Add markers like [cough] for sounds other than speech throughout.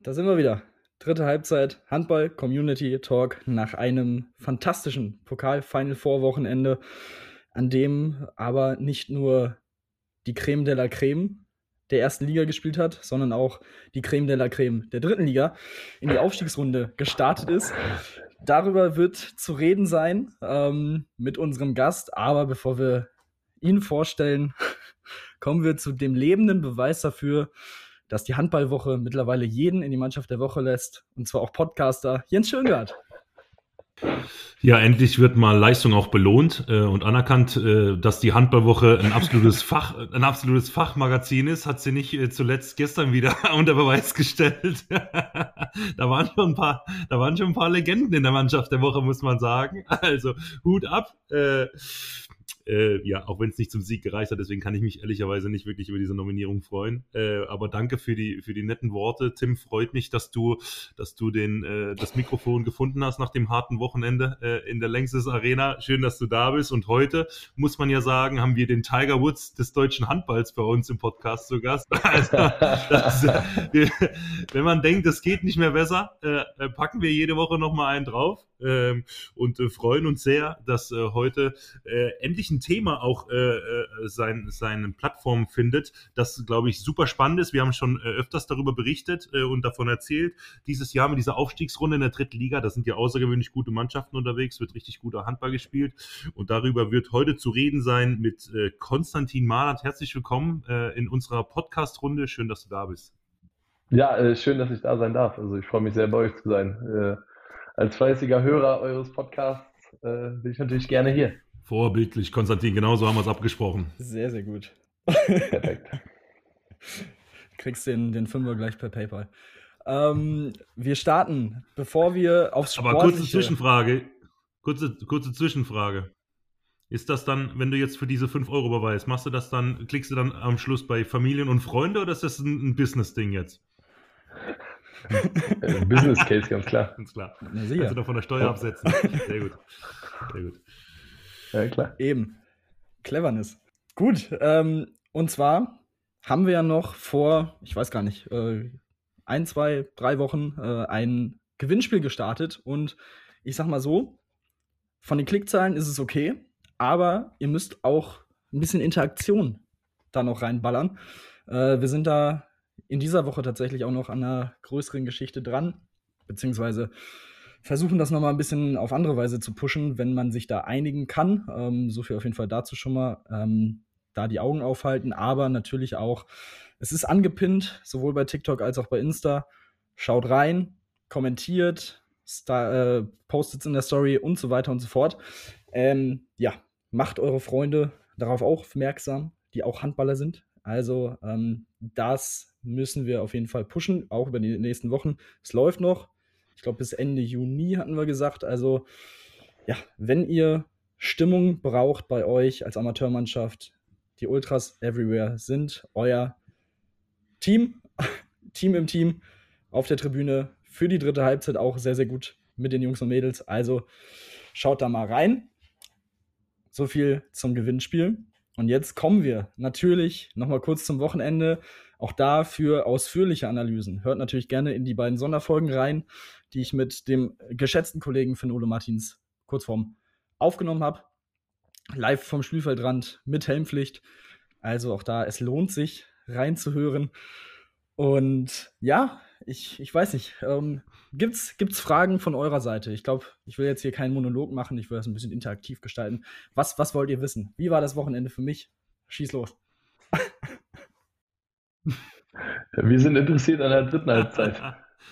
da sind wir wieder. Dritte Halbzeit, Handball, Community Talk nach einem fantastischen Pokal-Final Four-Wochenende, an dem aber nicht nur die Creme de la Creme der ersten Liga gespielt hat, sondern auch die Creme de la Creme der dritten Liga in die Aufstiegsrunde gestartet ist. Darüber wird zu reden sein ähm, mit unserem Gast, aber bevor wir ihn vorstellen, [laughs] kommen wir zu dem lebenden Beweis dafür, dass die Handballwoche mittlerweile jeden in die Mannschaft der Woche lässt, und zwar auch Podcaster Jens Schöngard. Ja, endlich wird mal Leistung auch belohnt äh, und anerkannt, äh, dass die Handballwoche ein absolutes Fach, ein absolutes Fachmagazin ist, hat sie nicht äh, zuletzt gestern wieder [laughs] unter Beweis gestellt. [laughs] da waren schon ein paar, da waren schon ein paar Legenden in der Mannschaft der Woche, muss man sagen. Also Hut ab. Äh, äh, ja, auch wenn es nicht zum Sieg gereicht hat, deswegen kann ich mich ehrlicherweise nicht wirklich über diese Nominierung freuen. Äh, aber danke für die, für die netten Worte. Tim, freut mich, dass du, dass du den, äh, das Mikrofon gefunden hast nach dem harten Wochenende äh, in der Längstes Arena. Schön, dass du da bist. Und heute muss man ja sagen, haben wir den Tiger Woods des deutschen Handballs bei uns im Podcast zu Gast. [laughs] Also, das, wir, [laughs] wenn man denkt, es geht nicht mehr besser, äh, packen wir jede Woche nochmal einen drauf ähm, und äh, freuen uns sehr, dass äh, heute äh, endlich ein Thema auch äh, äh, sein, seine Plattform findet, das, glaube ich, super spannend ist. Wir haben schon äh, öfters darüber berichtet und davon erzählt. Dieses Jahr mit dieser Aufstiegsrunde in der dritten Liga, da sind ja außergewöhnlich gute Mannschaften unterwegs, wird richtig guter Handball gespielt und darüber wird heute zu reden sein mit Konstantin Mahlert. Herzlich willkommen in unserer Podcast-Runde. Schön, dass du da bist. Ja, schön, dass ich da sein darf. Also ich freue mich sehr, bei euch zu sein als fleißiger Hörer eures Podcasts äh, bin ich natürlich gerne hier. Vorbildlich, Konstantin, genauso haben wir es abgesprochen. Sehr, sehr gut. Perfekt. [laughs] Kriegst den, den Fünfer gleich per PayPal. Ähm, wir starten, bevor wir aufs Sportliche... Aber kurze Zwischenfrage, kurze, kurze Zwischenfrage. Ist das dann, wenn du jetzt für diese 5 Euro überweist, machst du das dann, klickst du dann am Schluss bei Familien und Freunde oder ist das ein, ein Business-Ding jetzt? Äh, [laughs] Business Case, ganz klar. Ganz klar. Na, sicher. Kannst du noch von der Steuer absetzen. Sehr gut. Sehr gut. Ja, klar. Eben. Cleverness. Gut. Ähm, und zwar haben wir ja noch vor, ich weiß gar nicht, äh, ein, zwei, drei Wochen äh, ein Gewinnspiel gestartet. Und ich sag mal so, von den Klickzahlen ist es okay, aber ihr müsst auch ein bisschen Interaktion da noch reinballern. Äh, wir sind da in dieser Woche tatsächlich auch noch an einer größeren Geschichte dran, beziehungsweise versuchen das nochmal ein bisschen auf andere Weise zu pushen, wenn man sich da einigen kann. Ähm, so viel auf jeden Fall dazu schon mal. Ähm, da die Augen aufhalten, aber natürlich auch, es ist angepinnt, sowohl bei TikTok als auch bei Insta. Schaut rein, kommentiert, äh, postet es in der Story und so weiter und so fort. Ähm, ja, macht eure Freunde darauf aufmerksam, die auch Handballer sind. Also ähm, das müssen wir auf jeden Fall pushen, auch über die nächsten Wochen. Es läuft noch. Ich glaube, bis Ende Juni hatten wir gesagt. Also, ja, wenn ihr Stimmung braucht bei euch als Amateurmannschaft, die Ultras Everywhere sind euer Team, [laughs] Team im Team auf der Tribüne für die dritte Halbzeit auch sehr, sehr gut mit den Jungs und Mädels. Also schaut da mal rein. So viel zum Gewinnspiel. Und jetzt kommen wir natürlich nochmal kurz zum Wochenende. Auch dafür ausführliche Analysen. Hört natürlich gerne in die beiden Sonderfolgen rein, die ich mit dem geschätzten Kollegen Finn-Ole Martins kurzform aufgenommen habe. Live vom Spielfeldrand mit Helmpflicht. Also auch da, es lohnt sich reinzuhören. Und ja, ich, ich weiß nicht. Ähm, gibt's, gibt's Fragen von eurer Seite? Ich glaube, ich will jetzt hier keinen Monolog machen, ich will das ein bisschen interaktiv gestalten. Was, was wollt ihr wissen? Wie war das Wochenende für mich? Schieß los. [laughs] Wir sind interessiert an der dritten Halbzeit.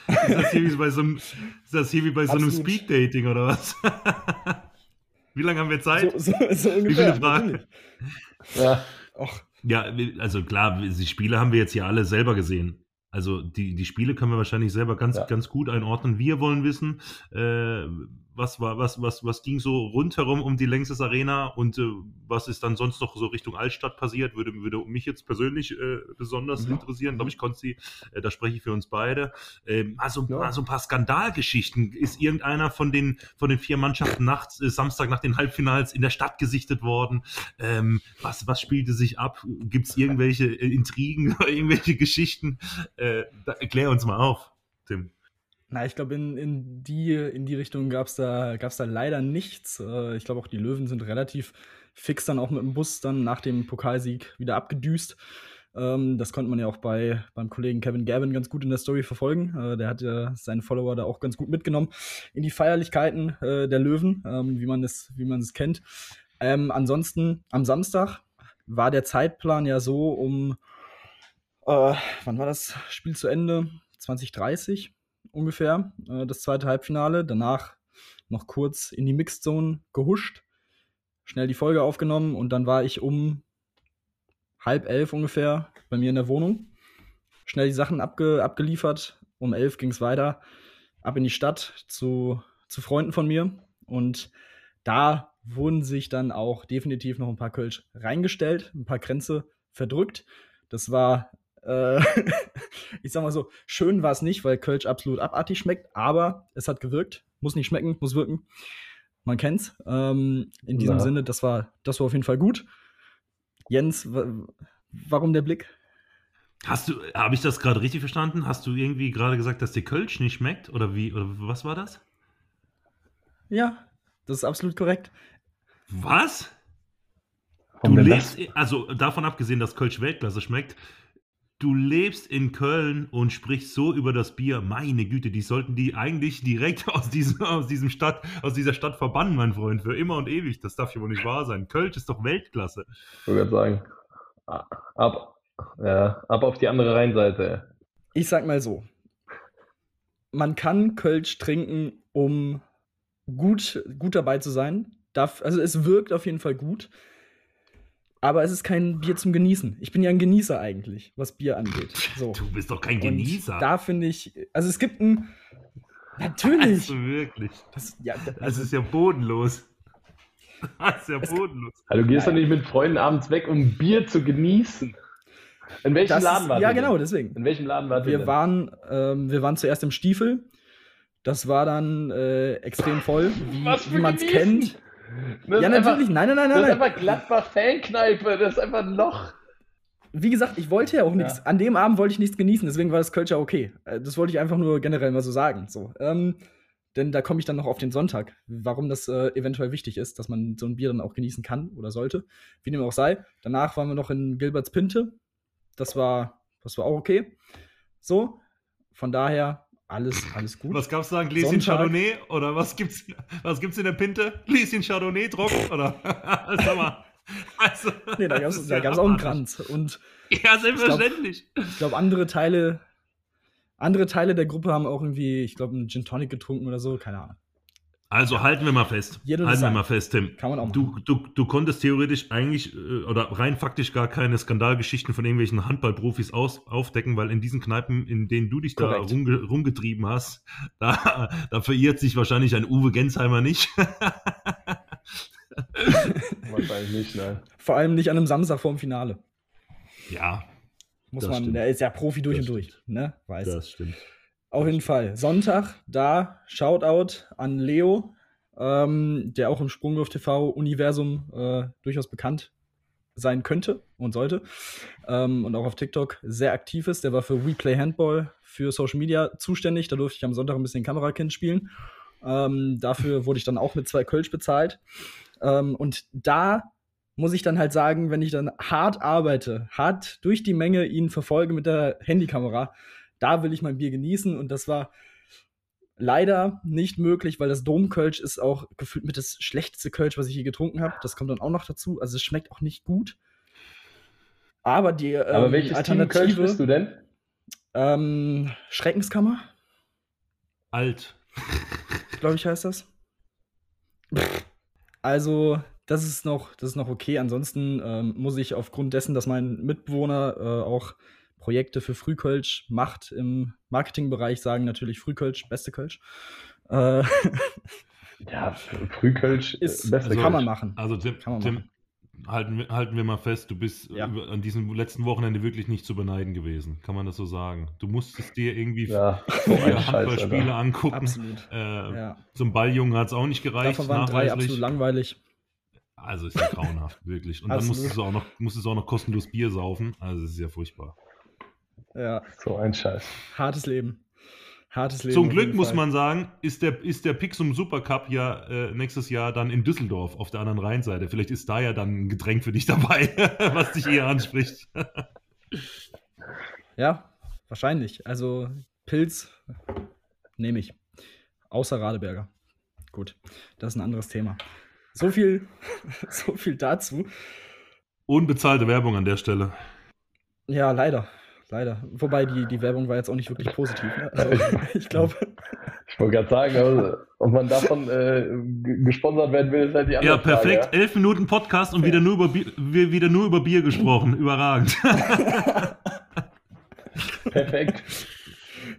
[laughs] ist das hier wie bei so einem, ist das hier wie bei so einem Speed-Dating oder was? [laughs] wie lange haben wir Zeit? So, so, so ungefähr, wie viele Fragen? Ja. Och. ja, also klar, die Spiele haben wir jetzt hier alle selber gesehen. Also die, die Spiele können wir wahrscheinlich selber ganz, ja. ganz gut einordnen. Wir wollen wissen, äh, was war, was, was, was ging so rundherum um die Längstes Arena und äh, was ist dann sonst noch so Richtung Altstadt passiert, würde, würde mich jetzt persönlich äh, besonders mhm. interessieren. Glaube ich, Konsti, äh, da spreche ich für uns beide. Ähm, also, ja. also ein paar Skandalgeschichten. Ist irgendeiner von den, von den vier Mannschaften nachts, äh, Samstag nach den Halbfinals in der Stadt gesichtet worden? Ähm, was, was spielte sich ab? Gibt es irgendwelche äh, Intrigen [laughs] oder irgendwelche Geschichten? Äh, da, erklär uns mal auf. Tim? Na, ich glaube, in, in, die, in die Richtung gab es da, gab's da leider nichts. Äh, ich glaube, auch die Löwen sind relativ fix dann auch mit dem Bus dann nach dem Pokalsieg wieder abgedüst. Ähm, das konnte man ja auch bei, beim Kollegen Kevin Gavin ganz gut in der Story verfolgen. Äh, der hat ja seine Follower da auch ganz gut mitgenommen in die Feierlichkeiten äh, der Löwen, ähm, wie man es wie man es kennt. Ähm, ansonsten am Samstag war der Zeitplan ja so um, äh, wann war das Spiel zu Ende? 2030 ungefähr, äh, das zweite Halbfinale. Danach noch kurz in die Mixed Zone gehuscht, schnell die Folge aufgenommen und dann war ich um halb elf ungefähr bei mir in der Wohnung. Schnell die Sachen abge abgeliefert. Um elf ging es weiter ab in die Stadt zu, zu Freunden von mir. Und da wurden sich dann auch definitiv noch ein paar Kölsch reingestellt, ein paar Grenze verdrückt. Das war äh, [laughs] ich sag mal so, schön war es nicht, weil Kölsch absolut abartig schmeckt, aber es hat gewirkt. Muss nicht schmecken, muss wirken. Man kennt's. Ähm, in diesem ja. Sinne, das war, das war auf jeden Fall gut. Jens, warum der Blick? Hast du, habe ich das gerade richtig verstanden? Hast du irgendwie gerade gesagt, dass dir Kölsch nicht schmeckt? Oder wie, oder was war das? Ja, das ist absolut korrekt. Was? Du lebst, also davon abgesehen, dass Kölsch Weltklasse schmeckt, du lebst in Köln und sprichst so über das Bier. Meine Güte, die sollten die eigentlich direkt [laughs] aus, diesem, aus, diesem Stadt, aus dieser Stadt verbannen, mein Freund, für immer und ewig. Das darf ja wohl nicht wahr sein. Köln ist doch Weltklasse. Ich würde sagen, ab, ja, ab auf die andere Rheinseite. Ich sag mal so. Man kann Kölsch trinken, um gut, gut dabei zu sein. Darf, also es wirkt auf jeden Fall gut aber es ist kein Bier zum Genießen. Ich bin ja ein Genießer eigentlich, was Bier angeht. So. Du bist doch kein Genießer. Und da finde ich, also es gibt ein. Natürlich. Also wirklich. Das, ja, das, das ist ja bodenlos. [laughs] Das ist ja bodenlos. Also du gehst doch nicht mit Freunden abends weg, um Bier zu genießen. In welchem das Laden war Ja, genau, denn? deswegen. In welchem Laden war wir waren, ähm, Wir waren zuerst im Stiefel. Das war dann äh, extrem voll, wie, wie man es kennt. Das ja, natürlich. Einfach, nein, nein, nein, nein. Das ist einfach Gladbach-Fankneipe. Das ist einfach ein Loch. Wie gesagt, ich wollte ja auch nichts. Ja. An dem Abend wollte ich nichts genießen, deswegen war das Kölsch ja okay. Äh, das wollte ich einfach nur generell mal so sagen. So. Ähm, denn da komme ich dann noch auf den Sonntag, warum das äh, eventuell wichtig ist, dass man so ein Bier dann auch genießen kann oder sollte. Wie dem auch sei. Danach waren wir noch in Gilberts Pinte. Das war, das war auch okay. So, von daher alles, alles gut. Was gab's da? Ein Gläschen Sonntag. Chardonnay? Oder was gibt's, was gibt's in der Pinte? Gläschen Chardonnay trocken? Oder? [laughs] Sag mal. Also, nee, da gab's, da gab's auch einen Kranz. Und ja, selbstverständlich. Ich glaube, glaub, andere Teile, andere Teile der Gruppe haben auch irgendwie, ich glaube, einen Gin Tonic getrunken oder so, keine Ahnung. Also halten wir mal fest. Jeder halten wir mal fest, Tim. Kann man auch du, du, du konntest theoretisch eigentlich äh, oder rein faktisch gar keine Skandalgeschichten von irgendwelchen Handballprofis aus, aufdecken, weil in diesen Kneipen, in denen du dich Korrekt. da rumge, rumgetrieben hast, [laughs] da, da verirrt sich wahrscheinlich ein Uwe Gensheimer nicht. [laughs] Wahrscheinlich nicht, nein. Vor allem nicht an einem Samstag vorm Finale. Ja. Muss man, stimmt. der ist ja Profi durch das und durch, ne? Weiß. Das stimmt. Auf jeden Fall. Sonntag, da Shoutout an Leo, ähm, der auch im Sprungwurf TV-Universum äh, durchaus bekannt sein könnte und sollte. Ähm, und auch auf TikTok sehr aktiv ist. Der war für We Play Handball für Social Media zuständig. Da durfte ich am Sonntag ein bisschen Kamerakind spielen. Ähm, dafür wurde ich dann auch mit zwei Kölsch bezahlt. Ähm, und da muss ich dann halt sagen, wenn ich dann hart arbeite, hart durch die Menge ihn verfolge mit der Handykamera, da will ich mein Bier genießen und das war leider nicht möglich, weil das Domkölsch ist auch gefühlt mit das schlechteste Kölsch, was ich je getrunken habe. Das kommt dann auch noch dazu. Also es schmeckt auch nicht gut. Aber die ähm, Aber welches Alternative Team Kölsch bist du denn? Ähm, Schreckenskammer. Alt. Glaube ich heißt das. Also das ist noch, das ist noch okay. Ansonsten ähm, muss ich aufgrund dessen, dass mein Mitbewohner äh, auch Projekte für Frühkölsch macht im Marketingbereich, sagen natürlich Frühkölsch, beste Kölsch. Äh, [laughs] ja, Frühkölsch ist beste also, Kann man machen. Also Tim, man Tim machen. Halten, wir, halten wir mal fest, du bist ja. an diesem letzten Wochenende wirklich nicht zu beneiden gewesen. Kann man das so sagen? Du musstest dir irgendwie ja, vier [laughs] Handballspiele angucken. Absolut. Äh, ja. Zum Balljungen hat es auch nicht gereicht. Davon waren drei absolut langweilig. Also ist ja grauenhaft, wirklich. Und dann [laughs] musstest du, auch noch, musstest du auch noch kostenlos Bier saufen. Also es ist ja furchtbar. Ja. So ein Scheiß. Hartes Leben. Hartes Leben. Zum Glück muss man sagen, ist der, ist der Pixum Supercup ja äh, nächstes Jahr dann in Düsseldorf auf der anderen Rheinseite. Vielleicht ist da ja dann ein Getränk für dich [laughs] dabei, was dich eher anspricht. [laughs] ja, wahrscheinlich. Also Pilz nehme ich. Außer Radeberger. Gut, das ist ein anderes Thema. So viel, [laughs] so viel dazu. Unbezahlte Werbung an der Stelle. Ja, leider. Leider. Wobei die, die Werbung war jetzt auch nicht wirklich positiv. Ne? Also, [laughs] ich glaube. Ich wollte gerade sagen, also, ob man davon äh, gesponsert werden will, ist halt die andere Ja, perfekt. Frage, ja? Elf Minuten Podcast und ja. wieder, nur über Bier, wieder nur über Bier gesprochen. Überragend. [laughs] perfekt.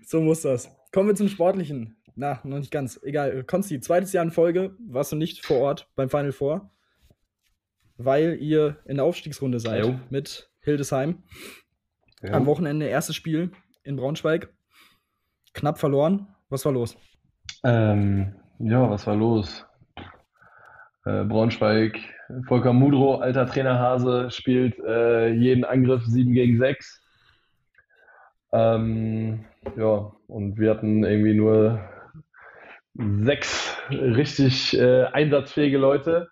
So muss das. Kommen wir zum Sportlichen. Na, noch nicht ganz. Egal. Konsti, zweites Jahr in Folge warst du nicht vor Ort beim Final Four, weil ihr in der Aufstiegsrunde seid jo. mit Hildesheim. Ja. Am Wochenende erstes Spiel in Braunschweig. Knapp verloren. Was war los? Ähm, ja, was war los? Äh, Braunschweig, Volker Mudro, alter Trainerhase, spielt äh, jeden Angriff 7 gegen 6. Ähm, ja, und wir hatten irgendwie nur sechs richtig äh, einsatzfähige Leute.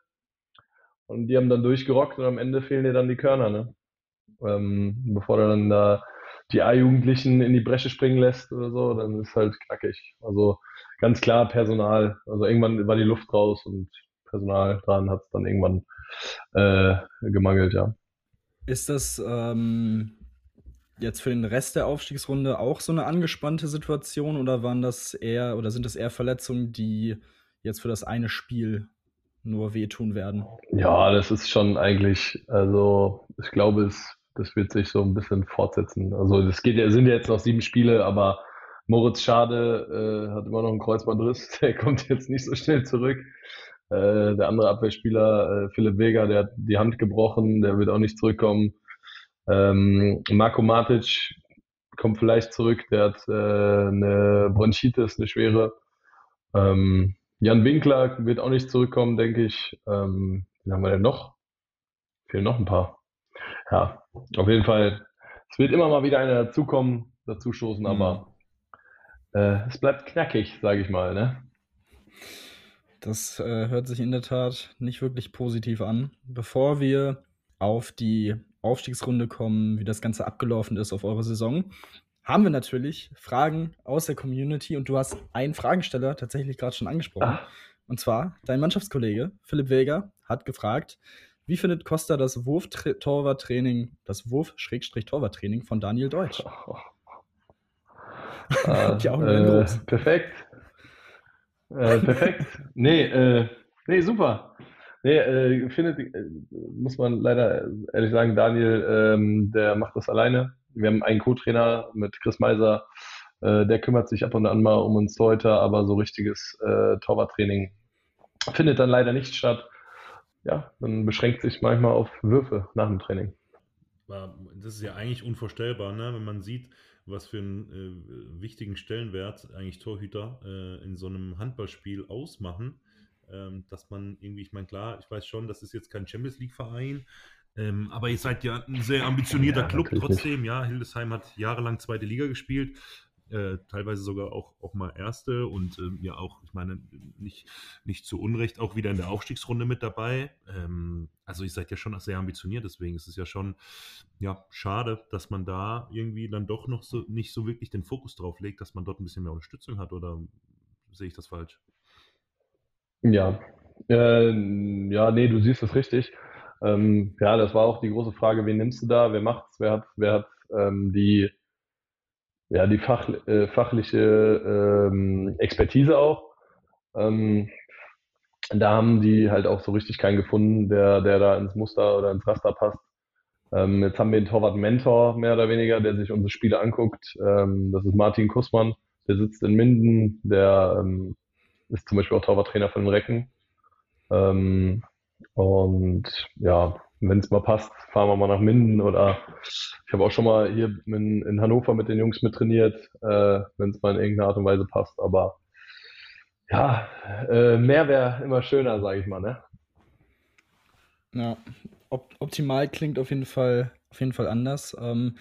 Und die haben dann durchgerockt und am Ende fehlen dir dann die Körner, ne? Ähm, bevor du dann da die A-Jugendlichen in die Bresche springen lässt oder so, dann ist halt knackig. Also ganz klar Personal. Also irgendwann war die Luft raus und Personal dran hat es dann irgendwann äh, gemangelt, ja. Ist das ähm, jetzt für den Rest der Aufstiegsrunde auch so eine angespannte Situation oder waren das eher oder sind das eher Verletzungen, die jetzt für das eine Spiel nur wehtun werden? Ja, das ist schon eigentlich, also ich glaube, es, das wird sich so ein bisschen fortsetzen. Also es geht ja, sind ja jetzt noch sieben Spiele, aber Moritz Schade äh, hat immer noch einen Kreuzbandriss, [laughs] der kommt jetzt nicht so schnell zurück. Äh, der andere Abwehrspieler, äh, Philipp Vega, der hat die Hand gebrochen, der wird auch nicht zurückkommen. Ähm, Marco Matic kommt vielleicht zurück, der hat äh, eine Bronchitis, eine schwere. Ähm, Jan Winkler wird auch nicht zurückkommen, denke ich. Ähm, wen haben wir denn noch? Fehlen noch ein paar. Ja, auf jeden Fall. Es wird immer mal wieder einer dazukommen, dazustoßen, mhm. aber äh, es bleibt knackig, sage ich mal. Ne? Das äh, hört sich in der Tat nicht wirklich positiv an. Bevor wir auf die Aufstiegsrunde kommen, wie das Ganze abgelaufen ist auf eure Saison, haben wir natürlich Fragen aus der Community und du hast einen Fragensteller tatsächlich gerade schon angesprochen. Ach. Und zwar dein Mannschaftskollege Philipp Weger hat gefragt, wie findet Costa das Wurf-Torwarttraining, das Wurf-Torwarttraining von Daniel Deutsch? [laughs] [laughs] Oh. Uh, Die Augen äh, groß. Perfekt. Äh, perfekt. nee, äh, nee, super. Nee, äh, findet, äh, muss man leider ehrlich sagen, Daniel, ähm, der macht das alleine. Wir haben einen Co-Trainer mit Chris Meiser, äh, der kümmert sich ab und an mal um uns heute, aber so richtiges äh, Torwarttraining findet dann leider nicht statt. Ja, man beschränkt sich manchmal auf Würfe nach dem Training. Das ist ja eigentlich unvorstellbar, ne? wenn man sieht, was für einen äh, wichtigen Stellenwert eigentlich Torhüter äh, in so einem Handballspiel ausmachen ähm, dass man irgendwie, ich meine, klar, ich weiß schon, das ist jetzt kein Champions League-Verein, ähm, aber ihr seid ja ein sehr ambitionierter ja, Club trotzdem, nicht. ja. Hildesheim hat jahrelang zweite Liga gespielt, äh, teilweise sogar auch, auch mal erste und ähm, ja auch, ich meine, nicht, nicht zu Unrecht auch wieder in der Aufstiegsrunde mit dabei. Ähm, also ihr seid ja schon sehr ambitioniert, deswegen ist es ja schon ja, schade, dass man da irgendwie dann doch noch so nicht so wirklich den Fokus drauf legt, dass man dort ein bisschen mehr Unterstützung hat oder sehe ich das falsch? Ja, äh, ja, nee, du siehst es richtig. Ähm, ja, das war auch die große Frage, wen nimmst du da, wer macht's, wer hat, wer hat ähm, die, ja, die Fach, äh, fachliche ähm, Expertise auch. Ähm, da haben die halt auch so richtig keinen gefunden, der, der da ins Muster oder ins Raster passt. Ähm, jetzt haben wir einen Torwart-Mentor, mehr oder weniger, der sich unsere Spiele anguckt. Ähm, das ist Martin Kussmann, der sitzt in Minden, der ähm, ist zum Beispiel auch Torwarttrainer von den Recken. Ähm, und ja, wenn es mal passt, fahren wir mal nach Minden oder ich habe auch schon mal hier in, in, Hannover mit den Jungs mit trainiert, äh, wenn es mal in irgendeiner Art und Weise passt. Aber ja, äh, mehr wäre immer schöner, sage ich mal, ne? Ja, op optimal klingt auf jeden Fall, auf jeden Fall anders. Ähm,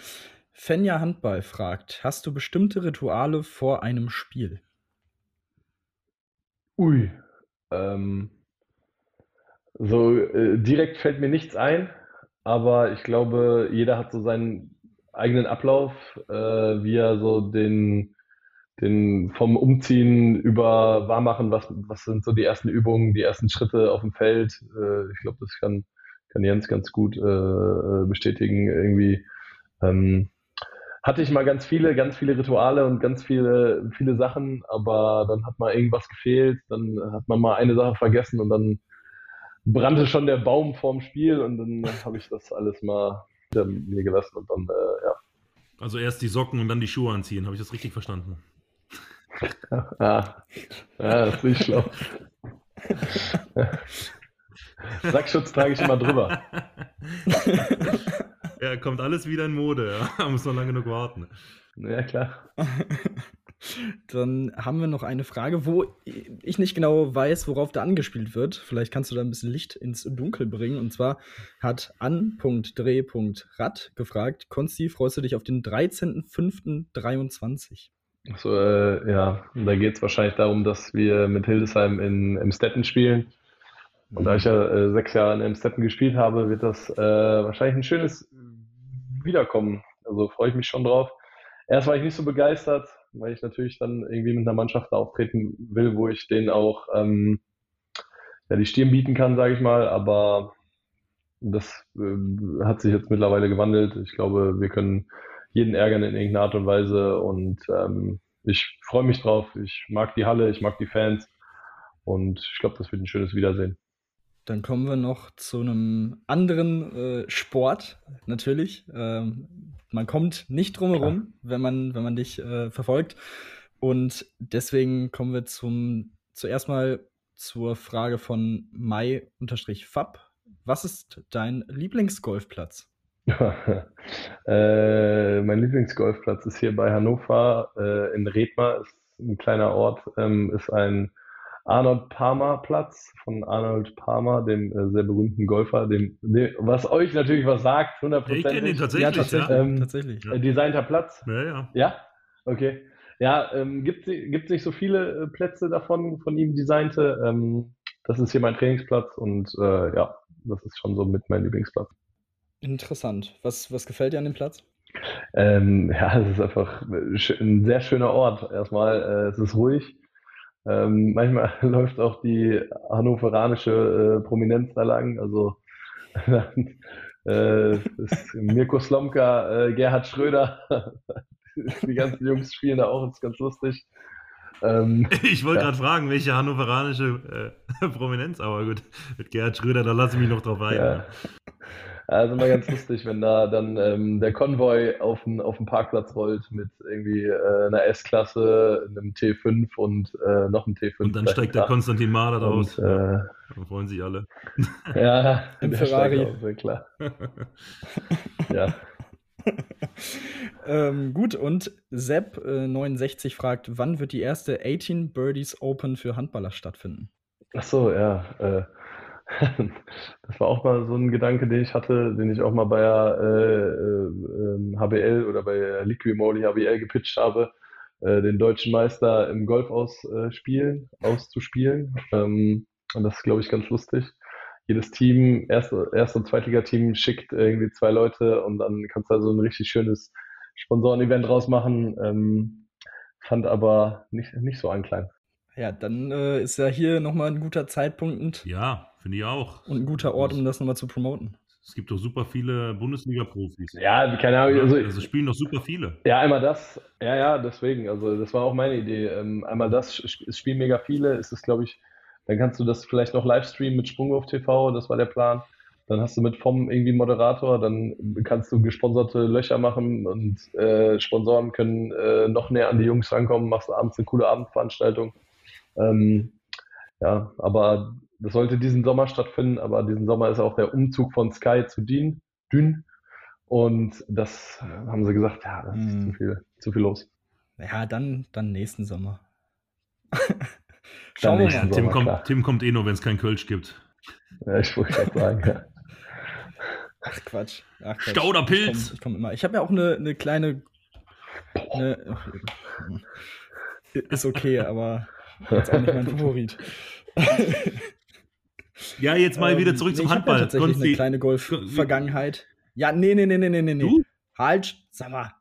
Fenja Handball fragt: Hast du bestimmte Rituale vor einem Spiel? Ui. Ähm, so äh, direkt fällt mir nichts ein, aber ich glaube, jeder hat so seinen eigenen Ablauf, äh, wie er so den, den vom Umziehen über Warmmachen, was, was sind so die ersten Übungen, die ersten Schritte auf dem Feld. Äh, ich glaube, das kann, kann Jens ganz gut äh, äh bestätigen. Irgendwie ähm, hatte ich mal ganz viele, ganz viele Rituale und ganz viele, viele Sachen, aber dann hat mal irgendwas gefehlt, dann hat man mal eine Sache vergessen und dann brannte schon der Baum vorm Spiel und dann habe ich das alles mal hinter mir gelassen und dann, äh, ja. Also erst die Socken und dann die Schuhe anziehen, habe ich das richtig verstanden? ja, ja das ist nicht schlau. Sackschutz trage ich immer drüber. [laughs] Ja, kommt alles wieder in Mode, ja. [laughs] Muss noch lange genug warten. Ja, klar. Dann haben wir noch eine Frage, wo ich nicht genau weiß, worauf da angespielt wird. Vielleicht kannst du da ein bisschen Licht ins Dunkel bringen. Und zwar hat an.dreh.rad gefragt: Konsti, freust du dich auf den 13.05.23? Achso, äh, ja, da geht es wahrscheinlich darum, dass wir mit Hildesheim in, im Stetten spielen. Und da ich ja äh, sechs Jahre in Emstetten gespielt habe, wird das äh, wahrscheinlich ein schönes Wiederkommen. Also freue ich mich schon drauf. Erst war ich nicht so begeistert, weil ich natürlich dann irgendwie mit einer Mannschaft auftreten will, wo ich denen auch ähm, ja, die Stirn bieten kann, sage ich mal. Aber das äh, hat sich jetzt mittlerweile gewandelt. Ich glaube, wir können jeden ärgern in irgendeiner Art und Weise. Und ähm, ich freue mich drauf. Ich mag die Halle, ich mag die Fans. Und ich glaube, das wird ein schönes Wiedersehen. Dann kommen wir noch zu einem anderen äh, Sport, natürlich. Ähm, man kommt nicht drum herum, wenn man, wenn man dich äh, verfolgt. Und deswegen kommen wir zum, zuerst mal zur Frage von Mai-Fab. Was ist dein Lieblingsgolfplatz? [laughs] äh, mein Lieblingsgolfplatz ist hier bei Hannover äh, in Redmar, ist ein kleiner Ort, ähm, ist ein Arnold Palmer Platz von Arnold Palmer, dem äh, sehr berühmten Golfer, dem, dem, was euch natürlich was sagt, 100%. Ich kenne ihn tatsächlich. Ja, tatsächlich. Ja. Ähm, tatsächlich. Äh, designter Platz. Ja, ja. Ja? Okay. Ja, ähm, gibt es nicht so viele äh, Plätze davon, von ihm designte. Ähm, das ist hier mein Trainingsplatz und äh, ja, das ist schon so mit mein Lieblingsplatz. Interessant. Was, was gefällt dir an dem Platz? Ähm, ja, es ist einfach ein sehr schöner Ort. Erstmal, äh, es ist ruhig. Ähm, [laughs] manchmal läuft auch die hannoveranische äh, Prominenz da lang. Also [laughs] äh, Mirko Slomka, äh, Gerhard Schröder, [laughs] die ganzen Jungs spielen da auch, ist ganz lustig. Ähm, ich wollte ja. gerade fragen, welche hannoveranische äh, Prominenz, aber gut, mit Gerhard Schröder, da lasse ich mich noch drauf ein. Ja. Also immer ganz lustig, wenn da dann ähm, der Konvoi auf den, auf den Parkplatz rollt mit irgendwie äh, einer S-Klasse, einem T5 und äh, noch einem T5. Und dann steigt der Konstantin Mahler da aus. Äh, dann freuen sich alle. [laughs] Ja, im Ferrari. Sehr klar. [laughs] ja. ähm, gut, und Sepp69 äh, fragt, wann wird die erste 18 Birdies Open für Handballer stattfinden? Ach so, ja. Äh, das war auch mal so ein Gedanke, den ich hatte, den ich auch mal bei der, äh, HBL ähm, oder bei Liquimoli HBL gepitcht habe, äh, den deutschen Meister im Golf ausspielen, auszuspielen. Ähm, und das ist, glaube ich, ganz lustig. Jedes Team, erste, erste und Zweitliga-Team schickt irgendwie zwei Leute und dann kannst du da so ein richtig schönes Sponsoren-Event rausmachen. Ähm, fand aber nicht, nicht so anklang. Ja, dann äh, ist ja hier nochmal ein guter Zeitpunkt. Ja, finde ich auch. Und ein guter Ort, um das nochmal zu promoten. Es gibt doch super viele Bundesliga-Profis. Ja, keine Ahnung. Also, also spielen doch super viele. Ja, einmal das. Ja, ja, deswegen. Also das war auch meine Idee. Ähm, einmal das, es spielen mega viele. Ist es, glaube ich, dann kannst du das vielleicht noch live streamen mit Sprungwurf TV. Das war der Plan. Dann hast du mit vom irgendwie Moderator, dann kannst du gesponserte Löcher machen und äh, Sponsoren können äh, noch näher an die Jungs rankommen, machst abends eine coole Abendveranstaltung. Ähm, ja, aber das sollte diesen Sommer stattfinden, aber diesen Sommer ist auch der Umzug von Sky zu Dün. Dün. Und das haben sie gesagt, ja, das ist hm. zu viel, zu viel los. Ja, dann, dann nächsten Sommer. [laughs] Schauen wir mal. Tim kommt, Tim kommt eh nur, wenn es kein Kölsch gibt. Ja, ich wollte gerade sagen, ja. Ach Quatsch. Ach, Quatsch. Stauderpilz. Ich komme komm immer. Ich habe ja auch eine, eine kleine. Eine, ist okay, aber ist auch nicht mein [laughs] Favorit. [laughs] ja, jetzt mal ähm, wieder zurück nee, zum Handball. Ich tatsächlich eine kleine Golf-Vergangenheit. Ja, nee, nee, nee, nee, nee, nee. Du? Halt, sag mal.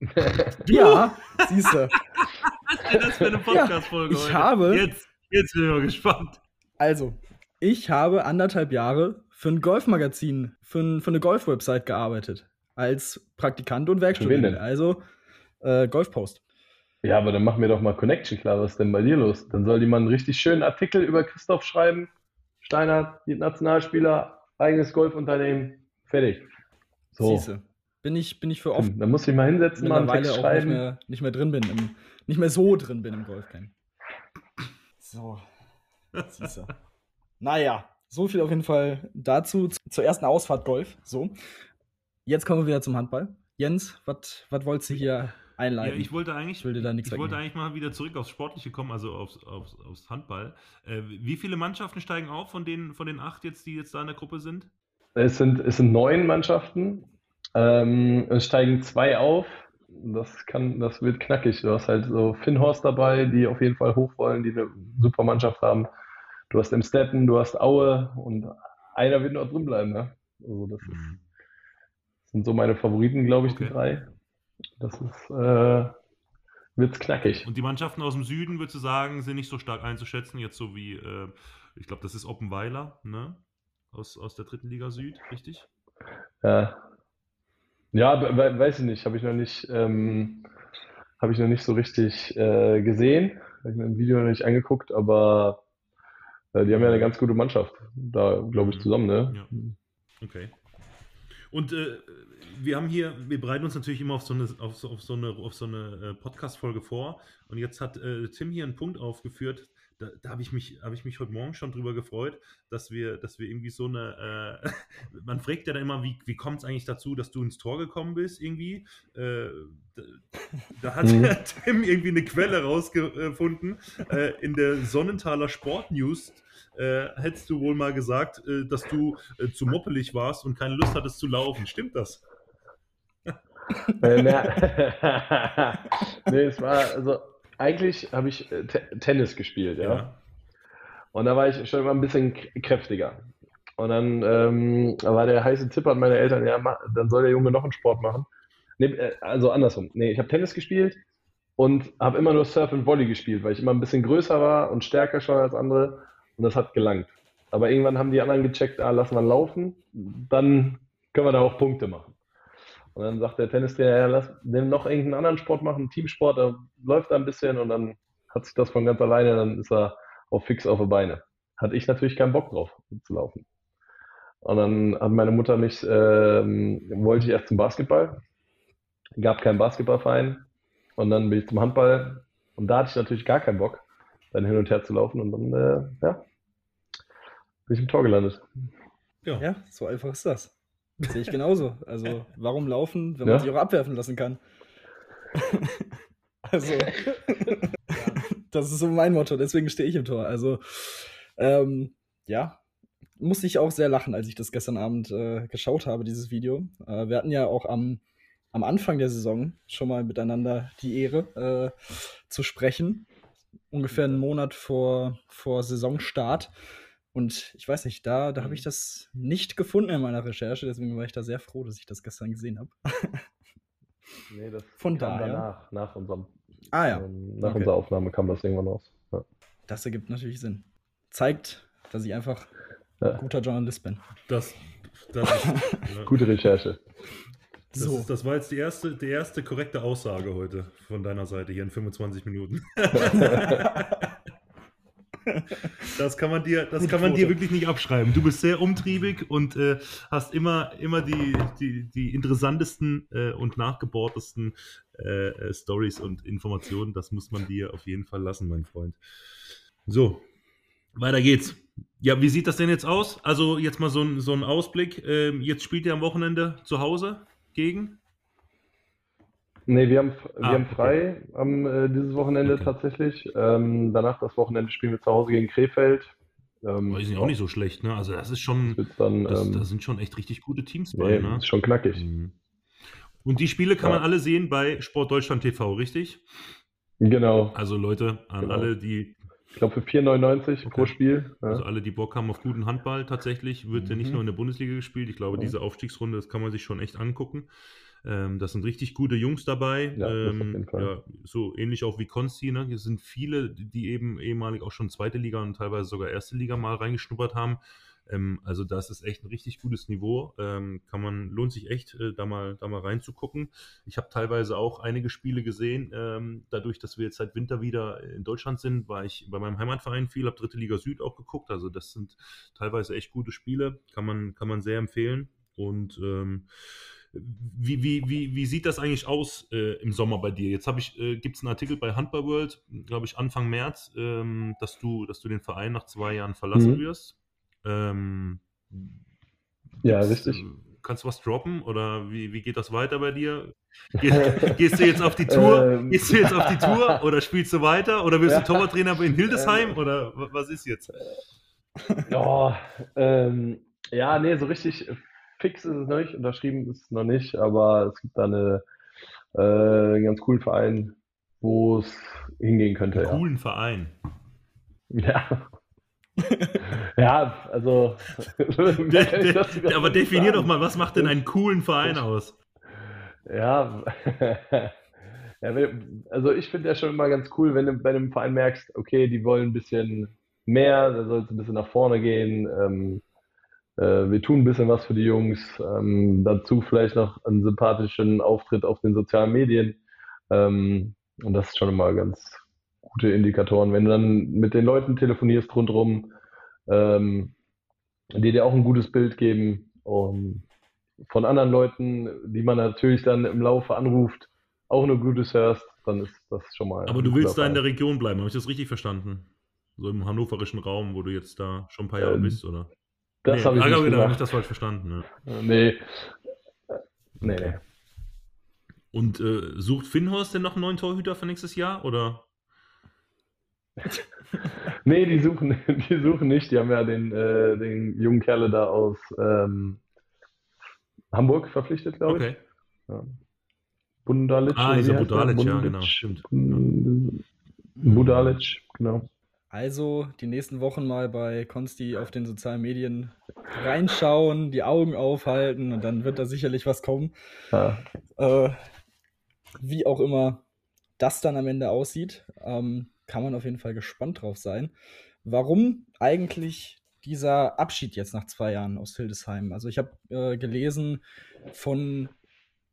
[laughs] ja, siehst du. Was ist denn das für eine Podcast-Folge ja, ich heute? habe. Jetzt, jetzt bin ich mal gespannt. Also, ich habe anderthalb Jahre für ein Golfmagazin, für, ein, für eine Golf-Website gearbeitet. Als Praktikant und Werkstudent. Also äh, Golfpost. Ja, aber dann mach mir doch mal Connection klar. Was ist denn bei dir los? Dann soll jemand einen richtig schönen Artikel über Christoph schreiben. Steiner, Nationalspieler, eigenes Golfunternehmen. Fertig. So. Siehste. Bin ich, bin ich für oft. Dann muss ich mal hinsetzen, mal einen Text schreiben. Nicht mehr, nicht mehr drin bin, im, nicht mehr so drin bin im Golfcamp. So. Siehste. naja, so viel auf jeden Fall dazu. Zur ersten Ausfahrt Golf. So. Jetzt kommen wir wieder zum Handball. Jens, was wolltest du hier einleiten? Ja, ich wollte eigentlich, ich, ich wollte eigentlich mal wieder zurück aufs Sportliche kommen, also aufs, aufs, aufs Handball. Äh, wie viele Mannschaften steigen auf von den, von den acht jetzt, die jetzt da in der Gruppe sind? Es sind, es sind neun Mannschaften. Ähm, es steigen zwei auf. Das kann, das wird knackig. Du hast halt so Finnhorst dabei, die auf jeden Fall hoch wollen, die eine super Mannschaft haben. Du hast Emstetten, du hast Aue und einer wird noch drin bleiben. Ne? Also das, ist, mhm. das sind so meine Favoriten, glaube ich, okay. die drei. Das ist äh, wird's knackig. Und die Mannschaften aus dem Süden, würdest du sagen, sind nicht so stark einzuschätzen, jetzt so wie, äh, ich glaube, das ist Oppenweiler, ne? Aus, aus der dritten Liga Süd, richtig? Ja. Ja, weiß ich nicht, habe ich noch nicht, ähm, habe ich noch nicht so richtig äh, gesehen. Habe ich mir im Video noch nicht angeguckt, aber äh, die haben ja eine ganz gute Mannschaft da, glaube ich, mhm. zusammen, ne? Ja. Okay. Und äh, wir haben hier, wir bereiten uns natürlich immer auf so eine, auf so, auf so eine, auf so eine äh, Podcast-Folge vor. Und jetzt hat äh, Tim hier einen Punkt aufgeführt, da, da habe ich mich, habe ich mich heute Morgen schon drüber gefreut, dass wir, dass wir irgendwie so eine, äh, [laughs] man fragt ja dann immer, wie, wie kommt es eigentlich dazu, dass du ins Tor gekommen bist irgendwie? Äh, da, da, hat mhm. [laughs] Tim irgendwie eine Quelle rausgefunden äh, in der Sonnenthaler Sportnews. Äh, hättest du wohl mal gesagt, äh, dass du äh, zu moppelig warst und keine Lust hattest zu laufen. Stimmt das? [laughs] äh, [laughs] nee, es war, also eigentlich habe ich äh, Tennis gespielt, ja? ja. Und da war ich schon immer ein bisschen kräftiger. Und dann ähm, war der heiße Tipp an meine Eltern, ja, dann soll der Junge noch einen Sport machen. Nee, äh, also andersrum. Nee, ich habe Tennis gespielt und habe immer nur Surf und Volley gespielt, weil ich immer ein bisschen größer war und stärker schon als andere. Und das hat gelangt. Aber irgendwann haben die anderen gecheckt, ah, lassen wir laufen, dann können wir da auch Punkte machen. Und dann sagt der Tennistrainer, ja, lass den noch irgendeinen anderen Sport machen, Teamsport, da läuft er ein bisschen und dann hat sich das von ganz alleine, dann ist er auch fix auf die Beine. Hatte ich natürlich keinen Bock drauf zu laufen. Und dann hat meine Mutter mich, ähm, wollte ich erst zum Basketball, gab keinen Basketballverein und dann bin ich zum Handball und da hatte ich natürlich gar keinen Bock, dann hin und her zu laufen und dann, äh, ja, bin ich im Tor gelandet. Ja. ja, so einfach ist das. Sehe ich genauso. Also, warum laufen, wenn man sich auch abwerfen lassen kann? [laughs] also, das ist so mein Motto, deswegen stehe ich im Tor. Also, ähm, ja, musste ich auch sehr lachen, als ich das gestern Abend äh, geschaut habe, dieses Video. Äh, wir hatten ja auch am, am Anfang der Saison schon mal miteinander die Ehre äh, zu sprechen. Ungefähr einen Monat vor, vor Saisonstart. Und ich weiß nicht, da, da habe ich mhm. das nicht gefunden in meiner Recherche, deswegen war ich da sehr froh, dass ich das gestern gesehen habe. nee, das [laughs] Von kam daher. danach, nach unserem ah, ja. Ähm, nach okay. unserer Aufnahme kam das irgendwann raus. Ja. Das ergibt natürlich Sinn. Zeigt, dass ich einfach ja. guter Journalist bin. Das, das ist, [laughs] Gute Recherche. Das, so. das war jetzt die erste, die erste korrekte Aussage heute von deiner Seite hier in 25 Minuten. [laughs] Das kann man dir, das kann man dir wirklich nicht abschreiben. Du bist sehr umtriebig und äh, hast immer, immer die, die, die interessantesten äh, und nachgebohrtesten äh, äh, Stories und Informationen. Das muss man dir auf jeden Fall lassen, mein Freund. So, weiter geht's. Ja, wie sieht das denn jetzt aus? Also jetzt mal so ein, so ein Ausblick. Ähm, jetzt spielt ihr am Wochenende zu Hause gegen? Nee, wir haben, wir ah, haben frei am, äh, dieses Wochenende okay. tatsächlich. Ähm, danach das Wochenende spielen wir zu Hause gegen Krefeld Ähm, Weiß ich auch nicht so schlecht, ne? Also das ist schon, das dann, das, ähm, da sind schon echt richtig gute Teams bei, nee, ne? Ist schon knackig. Mhm. Und die Spiele kann ja. man alle sehen bei Sport Deutschland TV, richtig? Genau. Also Leute, an genau. alle, die ich glaube für 4,99 okay. pro Spiel. Ja. Also alle, die Bock haben auf guten Handball tatsächlich, wird mhm. ja nicht mhm. nur in der Bundesliga gespielt. Ich glaube, ja. diese Aufstiegsrunde, das kann man sich schon echt angucken. Ähm, das sind richtig gute Jungs dabei. Ja, ähm, ja, so ähnlich auch wie Konsti. Ne? Hier sind viele, die eben ehemalig auch schon zweite Liga und teilweise sogar erste Liga mal reingeschnuppert haben. Ähm, also das ist echt ein richtig gutes Niveau. Ähm, kann man, lohnt sich echt, äh, da mal, da mal reinzugucken. Ich habe teilweise auch einige Spiele gesehen. Ähm, dadurch, dass wir jetzt seit Winter wieder in Deutschland sind, war ich bei meinem Heimatverein viel, habe Dritte Liga Süd auch geguckt. Also das sind teilweise echt gute Spiele. Kann man, kann man sehr empfehlen. Und ähm, wie, wie, wie, wie sieht das eigentlich aus äh, im Sommer bei dir? Jetzt ich, äh, gibt es einen Artikel bei Handball World, glaube ich, Anfang März, ähm, dass, du, dass du den Verein nach zwei Jahren verlassen mhm. wirst. Ähm, ja, richtig. Äh, kannst du was droppen oder wie, wie geht das weiter bei dir? [laughs] Gehst, gehst du jetzt auf die Tour? Ähm. Gehst du jetzt auf die Tour oder spielst du weiter oder wirst du [laughs] Torwarttrainer in Hildesheim ähm. oder was ist jetzt? Ja, ähm, ja, nee, so richtig fix ist es noch nicht, unterschrieben ist es noch nicht, aber es gibt da eine, äh, einen ganz coolen Verein, wo es hingehen könnte. Einen ja. coolen Verein. [laughs] Ja. ja, also. [laughs] de, de, aber definier doch mal, was macht denn einen coolen Verein aus? Ja, [laughs] ja also ich finde ja schon immer ganz cool, wenn du bei einem Verein merkst, okay, die wollen ein bisschen mehr, da soll es ein bisschen nach vorne gehen. Ähm, äh, wir tun ein bisschen was für die Jungs. Ähm, dazu vielleicht noch einen sympathischen Auftritt auf den sozialen Medien. Ähm, und das ist schon immer ganz gute Indikatoren. Wenn du dann mit den Leuten telefonierst rundherum, ähm, die dir auch ein gutes Bild geben und von anderen Leuten, die man natürlich dann im Laufe anruft, auch nur Gutes hörst, dann ist das schon mal. Aber du willst da in der Region bleiben, habe ich das richtig verstanden? So im hannoverischen Raum, wo du jetzt da schon ein paar Jahre ähm, bist, oder? Das nee, habe ich nicht genau, nicht das falsch verstanden. Ja. Nee. Nee, nee. Und äh, sucht Finnhorst denn noch einen neuen Torhüter für nächstes Jahr, oder? [laughs] nee, die suchen, [laughs] die suchen nicht. Die haben ja den, äh, den jungen Kerle da aus ähm, Hamburg verpflichtet, glaube ich. Okay. Ja. Bundalic. Ah, dieser Budalic, ja, genau, stimmt. Budalic, genau. Also die nächsten Wochen mal bei Konsti auf den sozialen Medien reinschauen, die Augen aufhalten und dann wird da sicherlich was kommen. Ja. Äh, wie auch immer das dann am Ende aussieht, ähm, kann man auf jeden Fall gespannt drauf sein. Warum eigentlich dieser Abschied jetzt nach zwei Jahren aus Hildesheim? Also ich habe äh, gelesen von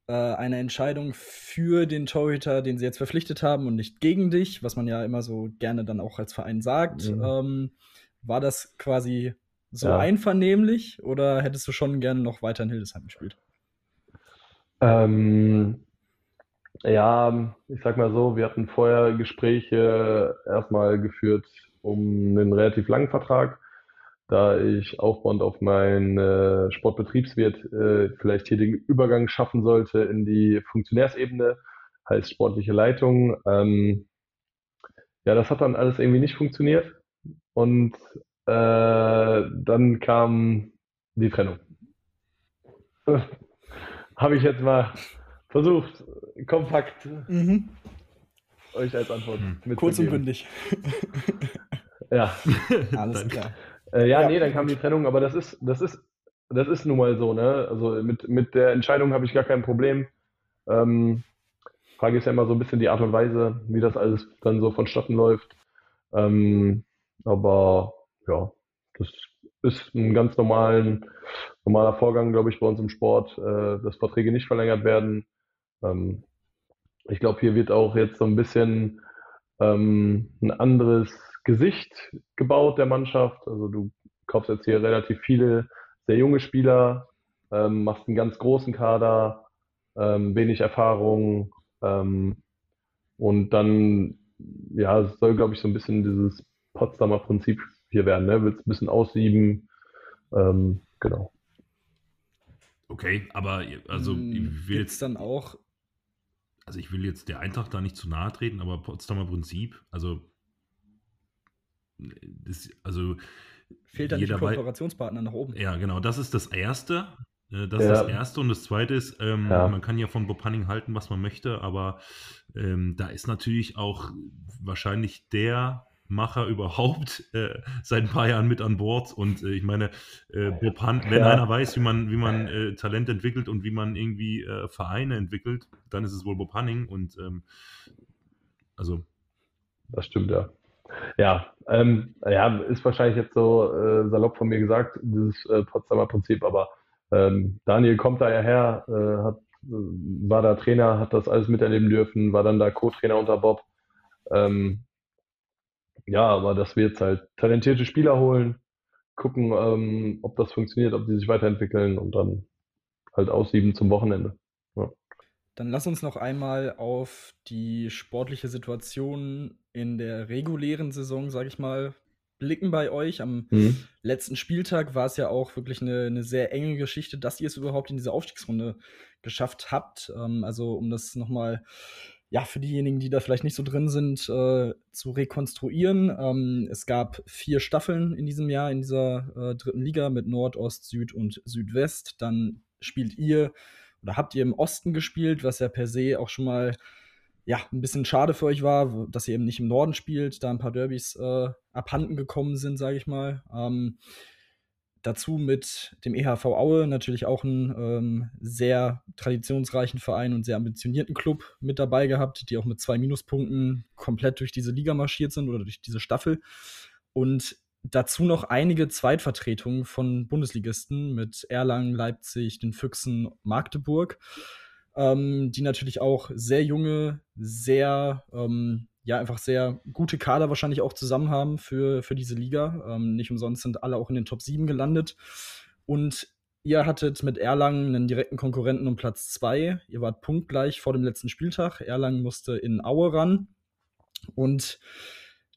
äh, eine Entscheidung für den Torhüter, den sie jetzt verpflichtet haben und nicht gegen dich, was man ja immer so gerne dann auch als Verein sagt. Mhm. Ähm, war das quasi so ja. einvernehmlich oder hättest du schon gerne noch weiter in Hildesheim gespielt? Ähm, ja, ich sag mal so, wir hatten vorher Gespräche erstmal geführt um einen relativ langen Vertrag da ich aufbauend auf meinen äh, Sportbetriebswirt äh, vielleicht hier den Übergang schaffen sollte in die Funktionärsebene, heißt sportliche Leitung. Ähm, ja, das hat dann alles irgendwie nicht funktioniert und äh, dann kam die Trennung. [laughs] Habe ich jetzt mal versucht, kompakt mhm. euch als Antwort mhm. mitzugeben. Kurz und bündig. ja. [laughs] Alles klar. Äh, ja, ja, nee, dann kam die Trennung, aber das ist, das ist, das ist nun mal so, ne? Also mit, mit der Entscheidung habe ich gar kein Problem. Ähm, Frage ist ja immer so ein bisschen die Art und Weise, wie das alles dann so vonstatten läuft. Ähm, aber ja, das ist ein ganz normalen, normaler Vorgang, glaube ich, bei uns im Sport, äh, dass Verträge nicht verlängert werden. Ähm, ich glaube, hier wird auch jetzt so ein bisschen ähm, ein anderes Gesicht gebaut der Mannschaft. Also du kaufst jetzt hier relativ viele sehr junge Spieler, ähm, machst einen ganz großen Kader, ähm, wenig Erfahrung ähm, und dann ja, es soll glaube ich so ein bisschen dieses Potsdamer Prinzip hier werden. Ne? Willst ein bisschen aussieben, ähm, genau. Okay, aber also hm, ich will jetzt dann auch. Also ich will jetzt der Eintracht da nicht zu nahe treten, aber Potsdamer Prinzip, also das, also fehlt dann nicht Kooperationspartner nach oben. Ja, genau, das ist das Erste. Äh, das ja. ist das Erste. Und das Zweite ist, ähm, ja. man kann ja von Bob Hunning halten, was man möchte, aber ähm, da ist natürlich auch wahrscheinlich der Macher überhaupt äh, seit ein paar Jahren mit an Bord. Und äh, ich meine, äh, Bob Hunt, wenn ja. einer weiß, wie man, wie man äh, Talent entwickelt und wie man irgendwie äh, Vereine entwickelt, dann ist es wohl Bob Hunning. Und ähm, also. Das stimmt, ja. Ja, ähm, ja, ist wahrscheinlich jetzt so äh, salopp von mir gesagt, dieses Potsdamer Prinzip, aber ähm, Daniel kommt da ja her, hat, war da Trainer, hat das alles miterleben dürfen, war dann da Co-Trainer unter Bob. Ähm, ja, aber dass wir jetzt halt talentierte Spieler holen, gucken, ähm, ob das funktioniert, ob die sich weiterentwickeln und dann halt aussieben zum Wochenende. Ja. Dann lass uns noch einmal auf die sportliche Situation in der regulären Saison, sag ich mal, blicken bei euch. Am mhm. letzten Spieltag war es ja auch wirklich eine, eine, sehr enge Geschichte, dass ihr es überhaupt in diese Aufstiegsrunde geschafft habt. Ähm, also um das nochmal ja, für diejenigen, die da vielleicht nicht so drin sind, äh, zu rekonstruieren. Ähm, es gab vier Staffeln in diesem Jahr in dieser äh, dritten Liga mit Nord, Ost, Süd und Südwest. Dann spielt ihr oder habt ihr im Osten gespielt, was ja per se auch schon mal ja, ein bisschen schade für euch war, dass ihr eben nicht im Norden spielt, da ein paar Derbys äh, abhanden gekommen sind, sage ich mal. Ähm, dazu mit dem EHV Aue natürlich auch einen ähm, sehr traditionsreichen Verein und sehr ambitionierten Club mit dabei gehabt, die auch mit zwei Minuspunkten komplett durch diese Liga marschiert sind oder durch diese Staffel. Und dazu noch einige Zweitvertretungen von Bundesligisten mit Erlangen, Leipzig, den Füchsen, Magdeburg, ähm, die natürlich auch sehr junge, sehr ähm, ja einfach sehr gute Kader wahrscheinlich auch zusammen haben für, für diese Liga. Ähm, nicht umsonst sind alle auch in den Top 7 gelandet. Und ihr hattet mit Erlangen einen direkten Konkurrenten um Platz 2. Ihr wart punktgleich vor dem letzten Spieltag. Erlangen musste in Aue ran und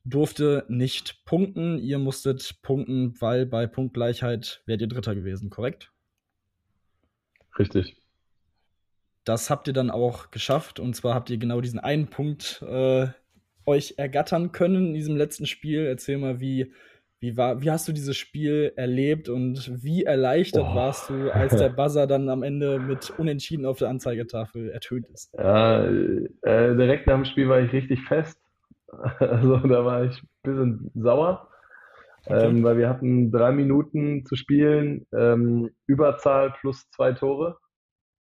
durfte nicht punkten. Ihr musstet punkten, weil bei Punktgleichheit wärt ihr Dritter gewesen, korrekt? Richtig. Das habt ihr dann auch geschafft. Und zwar habt ihr genau diesen einen Punkt äh, euch ergattern können in diesem letzten Spiel. Erzähl mal, wie, wie, war, wie hast du dieses Spiel erlebt und wie erleichtert oh. warst du, als der Buzzer dann am Ende mit Unentschieden auf der Anzeigetafel ertönt ist? Ja, äh, direkt nach dem Spiel war ich richtig fest. [laughs] Also da war ich ein bisschen sauer, okay. ähm, weil wir hatten drei Minuten zu spielen, ähm, Überzahl plus zwei Tore.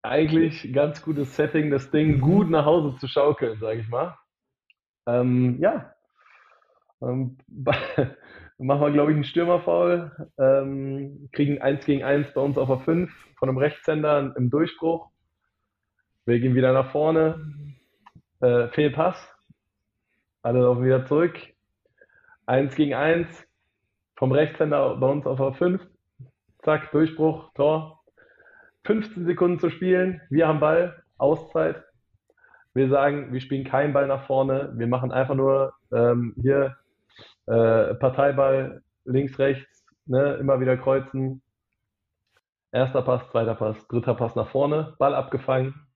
Eigentlich ganz gutes Setting, das Ding gut nach Hause zu schaukeln, sage ich mal. Ähm, ja, ähm, [laughs] machen wir, glaube ich, einen Stürmerfoul, ähm, kriegen 1 gegen 1 bei uns auf der 5 von einem Rechtshänder im Durchbruch. Wir gehen wieder nach vorne. Äh, Fehlpass. Alle laufen wieder zurück. 1 gegen 1 vom Rechtshänder bei uns auf der 5. Zack, Durchbruch, Tor. 15 Sekunden zu spielen. Wir haben Ball, Auszeit. Wir sagen, wir spielen keinen Ball nach vorne. Wir machen einfach nur ähm, hier äh, Parteiball links, rechts, ne, immer wieder kreuzen. Erster Pass, zweiter Pass, dritter Pass nach vorne, Ball abgefangen.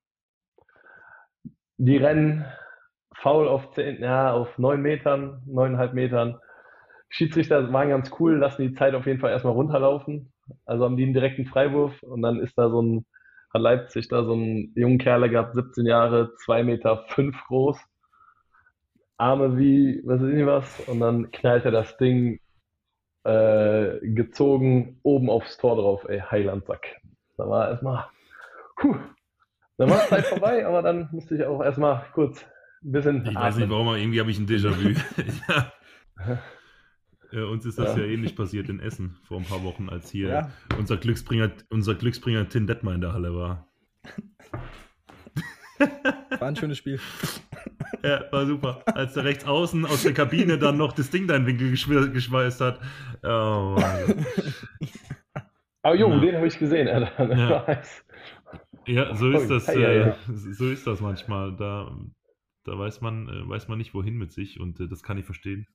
Die rennen faul auf 10, ja, auf 9 Metern, 9,5 Metern. Schiedsrichter waren ganz cool, lassen die Zeit auf jeden Fall erstmal runterlaufen. Also haben die einen direkten Freiwurf und dann ist da so ein hat Leipzig da so einen jungen Kerl gehabt, 17 Jahre, 2 Meter fünf groß, Arme wie, was weiß ich was, und dann knallt er das Ding äh, gezogen oben aufs Tor drauf, ey, Heilandsack. Da war erstmal, puh, dann war es Zeit [laughs] vorbei, aber dann musste ich auch erstmal kurz ein bisschen. Ich atmen. weiß nicht warum, aber irgendwie habe ich ein Déjà-vu. [laughs] [laughs] ja. Äh, uns ist das ja. ja ähnlich passiert in Essen vor ein paar Wochen, als hier ja. unser Glücksbringer, unser Glücksbringer Tin Detmer in der Halle war. War ein schönes Spiel. Ja, war super. Als der rechts außen aus der Kabine dann noch das Ding da in den Winkel geschweißt hat. Oh Mann. Aber Junge, ja. den habe ich gesehen, Alter. Ja. ja, so ist das. Äh, so ist das manchmal. Da, da weiß man, äh, weiß man nicht, wohin mit sich und äh, das kann ich verstehen.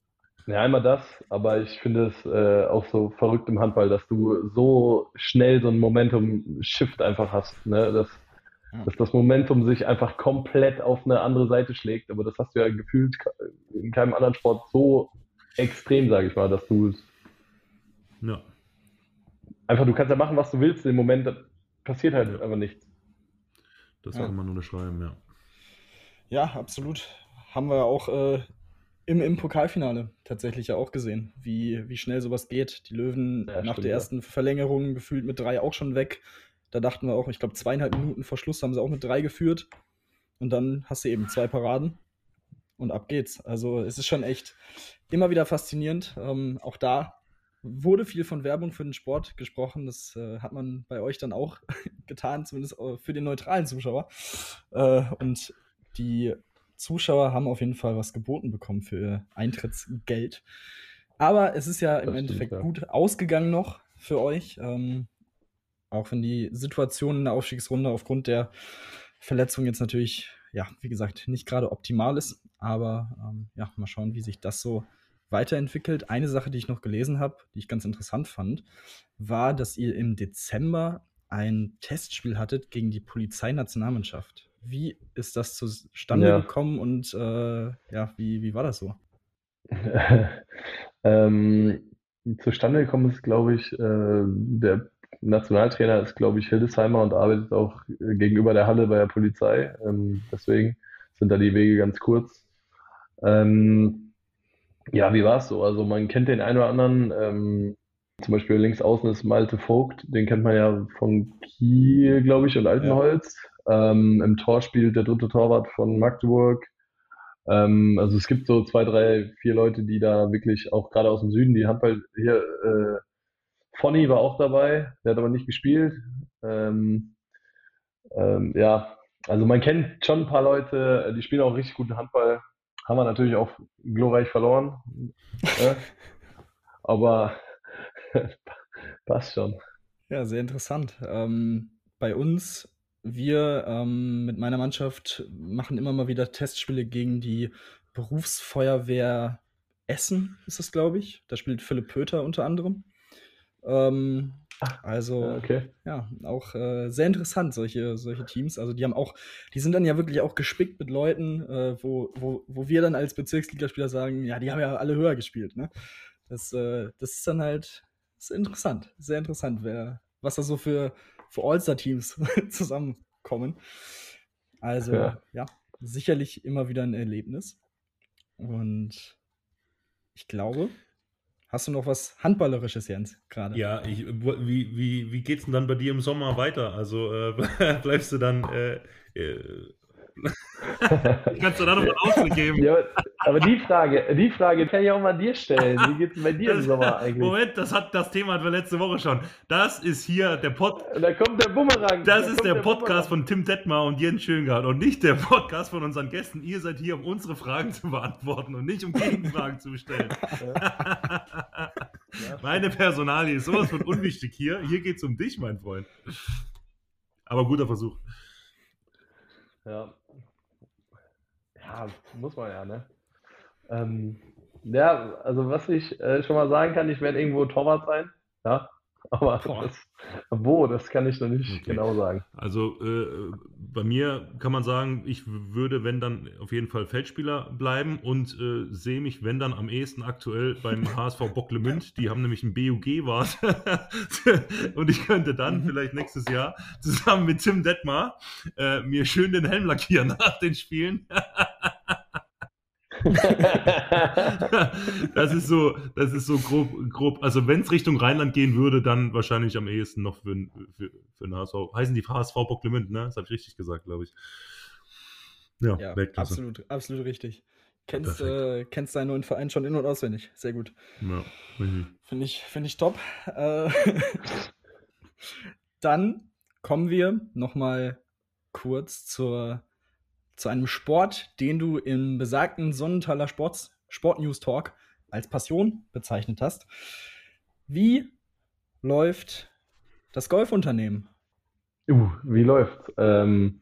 Ja, einmal das, aber ich finde es äh, auch so verrückt im Handball, dass du so schnell so ein Momentum-Shift einfach hast. Ne? Dass, ja. dass das Momentum sich einfach komplett auf eine andere Seite schlägt. Aber das hast du ja gefühlt in keinem anderen Sport so extrem, sage ich mal, dass du Ja. Einfach, du kannst ja machen, was du willst. Im Moment passiert halt ja. einfach nichts. Das ja. kann man nur schreiben, ja. Ja, absolut. Haben wir auch äh, im, im Pokalfinale tatsächlich ja auch gesehen, wie, wie schnell sowas geht. Die Löwen ja, nach stimmt, der ersten Verlängerung gefühlt mit drei auch schon weg. Da dachten wir auch, ich glaube, zweieinhalb Minuten vor Schluss haben sie auch mit drei geführt. Und dann hast du eben zwei Paraden und ab geht's. Also es ist schon echt immer wieder faszinierend. Ähm, auch da wurde viel von Werbung für den Sport gesprochen. Das äh, hat man bei euch dann auch [laughs] getan, zumindest äh, für den neutralen Zuschauer. Äh, und die Zuschauer haben auf jeden Fall was geboten bekommen für Eintrittsgeld. Aber es ist ja im das Endeffekt stimmt, ja. gut ausgegangen noch für euch. Ähm, auch wenn die Situation in der Aufstiegsrunde aufgrund der Verletzung jetzt natürlich, ja, wie gesagt, nicht gerade optimal ist. Aber ähm, ja, mal schauen, wie sich das so weiterentwickelt. Eine Sache, die ich noch gelesen habe, die ich ganz interessant fand, war, dass ihr im Dezember ein Testspiel hattet gegen die Polizeinationalmannschaft. Wie ist das zustande ja. gekommen und äh, ja, wie, wie war das so? [laughs] ähm, zustande gekommen ist, glaube ich, äh, der Nationaltrainer ist, glaube ich, Hildesheimer und arbeitet auch gegenüber der Halle bei der Polizei. Ähm, deswegen sind da die Wege ganz kurz. Ähm, ja, wie war es so? Also man kennt den einen oder anderen, ähm, zum Beispiel links außen ist Malte Vogt, den kennt man ja von Kiel, glaube ich, und Altenholz. Ähm, Im Tor spielt der dritte Torwart von Magdeburg. Ähm, also es gibt so zwei, drei, vier Leute, die da wirklich auch gerade aus dem Süden, die Handball hier, äh, Fonny war auch dabei, der hat aber nicht gespielt. Ähm, ähm, ja, also man kennt schon ein paar Leute, die spielen auch richtig guten Handball. Haben wir natürlich auch glorreich verloren. äh, [laughs] aber [laughs] passt schon. Ja, sehr interessant. Ähm, bei uns, wir ähm, mit meiner Mannschaft machen immer mal wieder Testspiele gegen die Berufsfeuerwehr Essen, ist es, glaube ich. Da spielt Philipp Pöter unter anderem. Ähm, also okay. ja, auch äh, sehr interessant, solche, solche Teams. Also die haben auch, die sind dann ja wirklich auch gespickt mit Leuten, äh, wo, wo, wo wir dann als Bezirksligaspieler sagen, ja, die haben ja alle höher gespielt. Ne? Das, äh, das ist dann halt ist interessant, sehr interessant, wer, was da so für, für All-Star-Teams [laughs] zusammenkommen. Also ja. ja, sicherlich immer wieder ein Erlebnis. Und ich glaube, Hast du noch was Handballerisches, Jens, gerade? Ja, ich, wie, wie, wie geht's denn dann bei dir im Sommer weiter? Also äh, [laughs] bleibst du dann äh, äh, [laughs] Kannst du da noch einen Ausblick geben? Ja, aber die Frage, die Frage kann ich auch mal dir stellen. Wie geht es bei dir im Sommer eigentlich? Moment, das, hat, das Thema hatten wir letzte Woche schon. Das ist hier der Pod. Da kommt der Bumerang. Das da ist der, der Podcast Bumerang. von Tim Detmar und Jens Schöngard und nicht der Podcast von unseren Gästen. Ihr seid hier, um unsere Fragen zu beantworten und nicht um Gegenfragen zu stellen. Meine Personalie ist sowas von unwichtig hier. Hier geht es um dich, mein Freund. Aber guter Versuch. Ja. Ja, muss man ja, ne? Ähm, ja, also was ich äh, schon mal sagen kann, ich werde irgendwo Torwart sein. Ja, aber das, wo, das kann ich noch nicht okay. genau sagen. Also äh, bei mir kann man sagen, ich würde, wenn dann, auf jeden Fall Feldspieler bleiben und äh, sehe mich, wenn dann, am ehesten aktuell beim [laughs] HSV Bocklemünd. Die haben nämlich einen BUG-Wart. [laughs] und ich könnte dann mhm. vielleicht nächstes Jahr zusammen mit Tim Detmar äh, mir schön den Helm lackieren nach den Spielen. [laughs] [laughs] das ist so, das ist so grob, grob. Also wenn es Richtung Rheinland gehen würde, dann wahrscheinlich am ehesten noch für, für, für den HSV. Heißen die HSV Bocklemünd, ne? Das habe ich richtig gesagt, glaube ich. Ja, ja absolut, absolut richtig. Kennst, äh, kennst deinen neuen Verein schon in- und auswendig. Sehr gut. Ja, Finde ich, find ich top. Äh, [laughs] dann kommen wir nochmal kurz zur zu einem Sport, den du im besagten Sonnenthaler Sports, Sport News Talk als Passion bezeichnet hast. Wie läuft das Golfunternehmen? Uh, wie läuft? Ähm,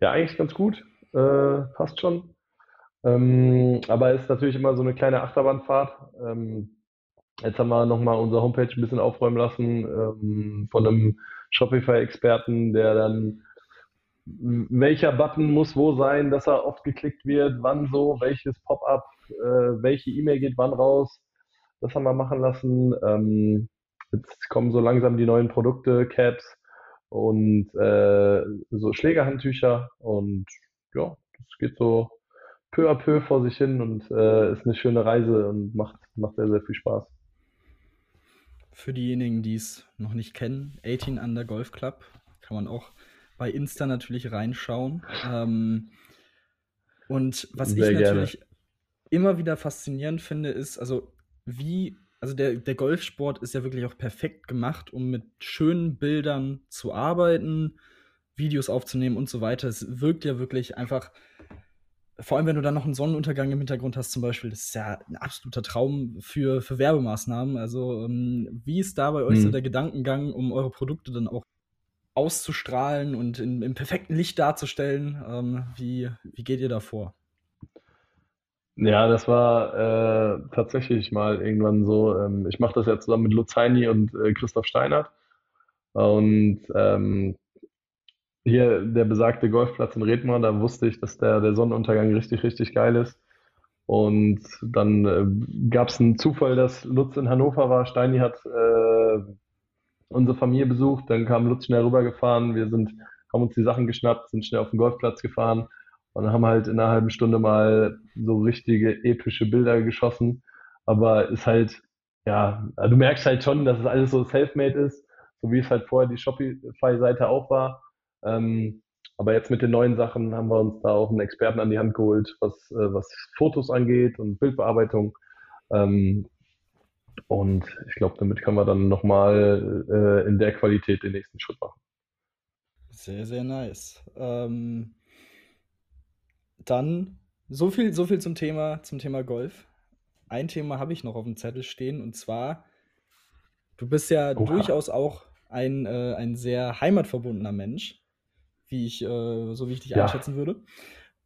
ja, eigentlich ganz gut. Äh, passt schon. Ähm, aber ist natürlich immer so eine kleine Achterbahnfahrt. Ähm, jetzt haben wir nochmal unsere Homepage ein bisschen aufräumen lassen ähm, von einem Shopify-Experten, der dann welcher Button muss wo sein, dass er oft geklickt wird, wann so, welches Pop-up, äh, welche E-Mail geht wann raus. Das haben wir machen lassen. Ähm, jetzt kommen so langsam die neuen Produkte, Caps und äh, so Schlägerhandtücher und ja, das geht so peu à peu vor sich hin und äh, ist eine schöne Reise und macht, macht sehr, sehr viel Spaß. Für diejenigen, die es noch nicht kennen, 18 Under Golf Club, kann man auch bei Insta natürlich reinschauen. Ähm, und was sehr ich natürlich gerne. immer wieder faszinierend finde, ist, also wie, also der, der Golfsport ist ja wirklich auch perfekt gemacht, um mit schönen Bildern zu arbeiten, Videos aufzunehmen und so weiter. Es wirkt ja wirklich einfach vor allem, wenn du dann noch einen Sonnenuntergang im Hintergrund hast, zum Beispiel, das ist ja ein absoluter Traum für, für Werbemaßnahmen. Also, ähm, wie ist da bei euch hm. so der Gedankengang, um eure Produkte dann auch auszustrahlen und in, im perfekten Licht darzustellen? Ähm, wie, wie geht ihr da vor? Ja, das war äh, tatsächlich mal irgendwann so. Ähm, ich mache das ja zusammen mit Lutz Heini und äh, Christoph Steinert. Und ähm, hier der besagte Golfplatz in Redmar, da wusste ich, dass der, der Sonnenuntergang richtig, richtig geil ist. Und dann äh, gab es einen Zufall, dass Lutz in Hannover war. Steini hat äh, unsere Familie besucht. Dann kam Lutz schnell rübergefahren. Wir sind, haben uns die Sachen geschnappt, sind schnell auf den Golfplatz gefahren und haben halt in einer halben Stunde mal so richtige epische Bilder geschossen. Aber ist halt, ja, du merkst halt schon, dass es alles so self-made ist, so wie es halt vorher die Shopify-Seite auch war. Ähm, aber jetzt mit den neuen Sachen haben wir uns da auch einen Experten an die Hand geholt, was, äh, was Fotos angeht und Bildbearbeitung. Ähm, und ich glaube, damit können wir dann nochmal äh, in der Qualität den nächsten Schritt machen. Sehr, sehr nice. Ähm, dann so viel, so viel zum Thema, zum Thema Golf. Ein Thema habe ich noch auf dem Zettel stehen und zwar, du bist ja Oha. durchaus auch ein, äh, ein sehr heimatverbundener Mensch wie ich, äh, so wie ich dich ja. einschätzen würde.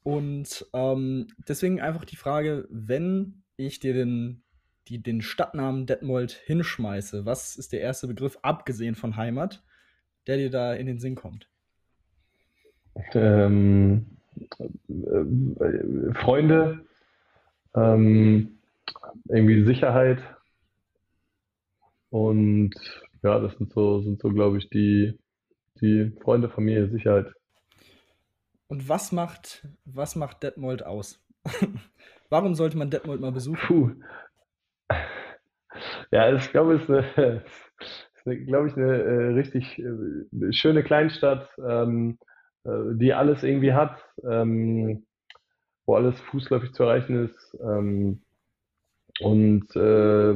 Und ähm, deswegen einfach die Frage, wenn ich dir den, die, den Stadtnamen Detmold hinschmeiße, was ist der erste Begriff, abgesehen von Heimat, der dir da in den Sinn kommt? Ähm, äh, Freunde, ähm, irgendwie Sicherheit und ja, das sind so, sind so glaube ich, die, die Freunde, Familie, Sicherheit. Und was macht, was macht Detmold aus? [laughs] Warum sollte man Detmold mal besuchen? Puh. Ja, ich glaube, es ist, eine, [laughs] eine, glaube ich, eine äh, richtig äh, schöne Kleinstadt, ähm, äh, die alles irgendwie hat, ähm, wo alles fußläufig zu erreichen ist. Ähm, und äh,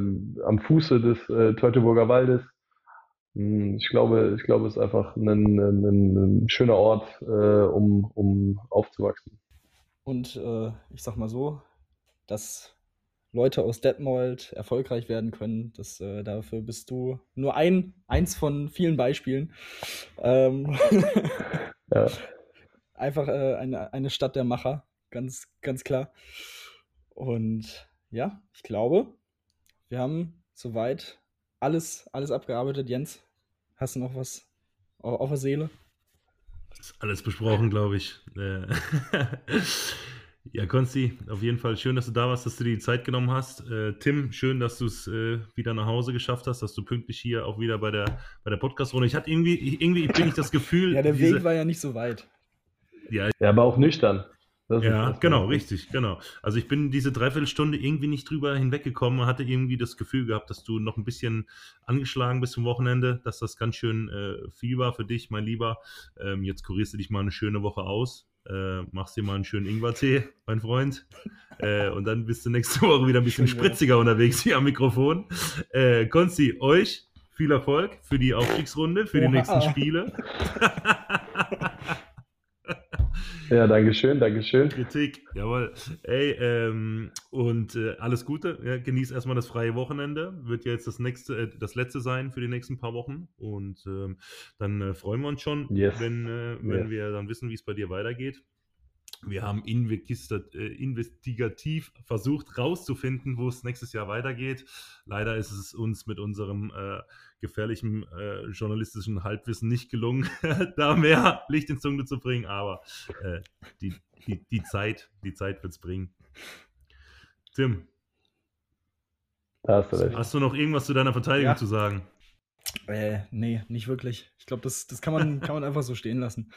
am Fuße des äh, Teutoburger Waldes hm, ich glaube, ich glaube, es ist einfach ein, ein, ein schöner Ort, äh, um, um aufzuwachsen. Und ich sag mal so, dass Leute aus Detmold erfolgreich werden können, das, äh, dafür bist du nur ein, eins von vielen Beispielen. Ähm [laughs] ja. Einfach äh, eine, eine Stadt der Macher, ganz, ganz klar. Und ja, ich glaube, wir haben soweit alles, alles abgearbeitet. Jens, hast du noch was auf der Seele? Ist alles besprochen, glaube ich. [laughs] Ja, Konsti, auf jeden Fall schön, dass du da warst, dass du dir die Zeit genommen hast. Äh, Tim, schön, dass du es äh, wieder nach Hause geschafft hast, dass du pünktlich hier auch wieder bei der, bei der Podcast-Runde. Ich hatte irgendwie, irgendwie bin ich das Gefühl. ja, der diese, Weg war ja nicht so weit. Ja, ja aber auch nüchtern. Das ja, genau, richtig, genau. Also ich bin diese Dreiviertelstunde irgendwie nicht drüber hinweggekommen, und hatte irgendwie das Gefühl gehabt, dass du noch ein bisschen angeschlagen bist zum Wochenende, dass das ganz schön äh, viel war für dich, mein Lieber. Ähm, jetzt kurierst du dich mal eine schöne Woche aus, äh, machst dir mal einen schönen Ingwertee, mein Freund. Äh, und dann bist du nächste Woche wieder ein bisschen schön, spritziger ja. unterwegs hier am Mikrofon. Äh, Konsti, euch viel Erfolg für die Aufstiegsrunde, für Oha. die nächsten Spiele. [laughs] Ja, Dankeschön, Dankeschön. Kritik, jawohl. Ey, ähm, und äh, alles Gute. Ja, genieß erstmal das freie Wochenende. Wird ja jetzt das nächste, äh, das letzte sein für die nächsten paar Wochen. Und ähm, dann äh, freuen wir uns schon, yes. wenn, äh, wenn yes. wir dann wissen, wie es bei dir weitergeht. Wir haben äh, investigativ versucht rauszufinden, wo es nächstes Jahr weitergeht. Leider ist es uns mit unserem äh, gefährlichen äh, journalistischen Halbwissen nicht gelungen, [laughs] da mehr Licht ins Dunkel zu bringen. Aber äh, die, die, die Zeit, die Zeit wird es bringen. Tim, hast du, hast du noch irgendwas zu deiner Verteidigung ja. zu sagen? Äh, nee, nicht wirklich. Ich glaube, das, das kann, man, kann man einfach so stehen lassen.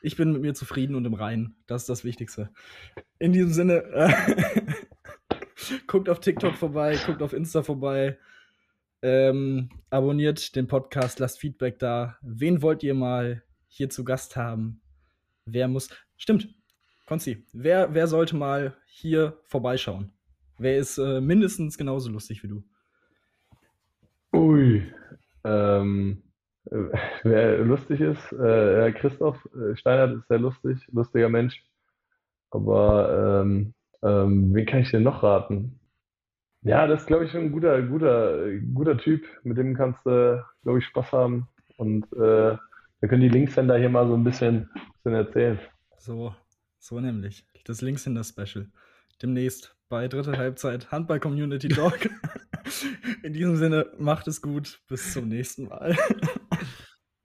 Ich bin mit mir zufrieden und im Reinen. Das ist das Wichtigste. In diesem Sinne, äh, [laughs] guckt auf TikTok vorbei, guckt auf Insta vorbei. Ähm, abonniert den Podcast, lasst Feedback da. Wen wollt ihr mal hier zu Gast haben? Wer muss. Stimmt, Konzi, wer, wer sollte mal hier vorbeischauen? Wer ist äh, mindestens genauso lustig wie du? Ui, ähm, [laughs] wer lustig ist, äh, Christoph äh, Steinert ist sehr lustig, lustiger Mensch. Aber ähm, ähm, wen kann ich dir noch raten? Ja, das ist, glaube ich, ein guter, guter, guter Typ. Mit dem kannst du, glaube ich, Spaß haben. Und äh, da können die Linkshänder hier mal so ein bisschen, bisschen erzählen. So, so nämlich. Das Linkshänder-Special. Demnächst bei dritter Halbzeit Handball Community Talk. [laughs] In diesem Sinne, macht es gut. Bis zum nächsten Mal.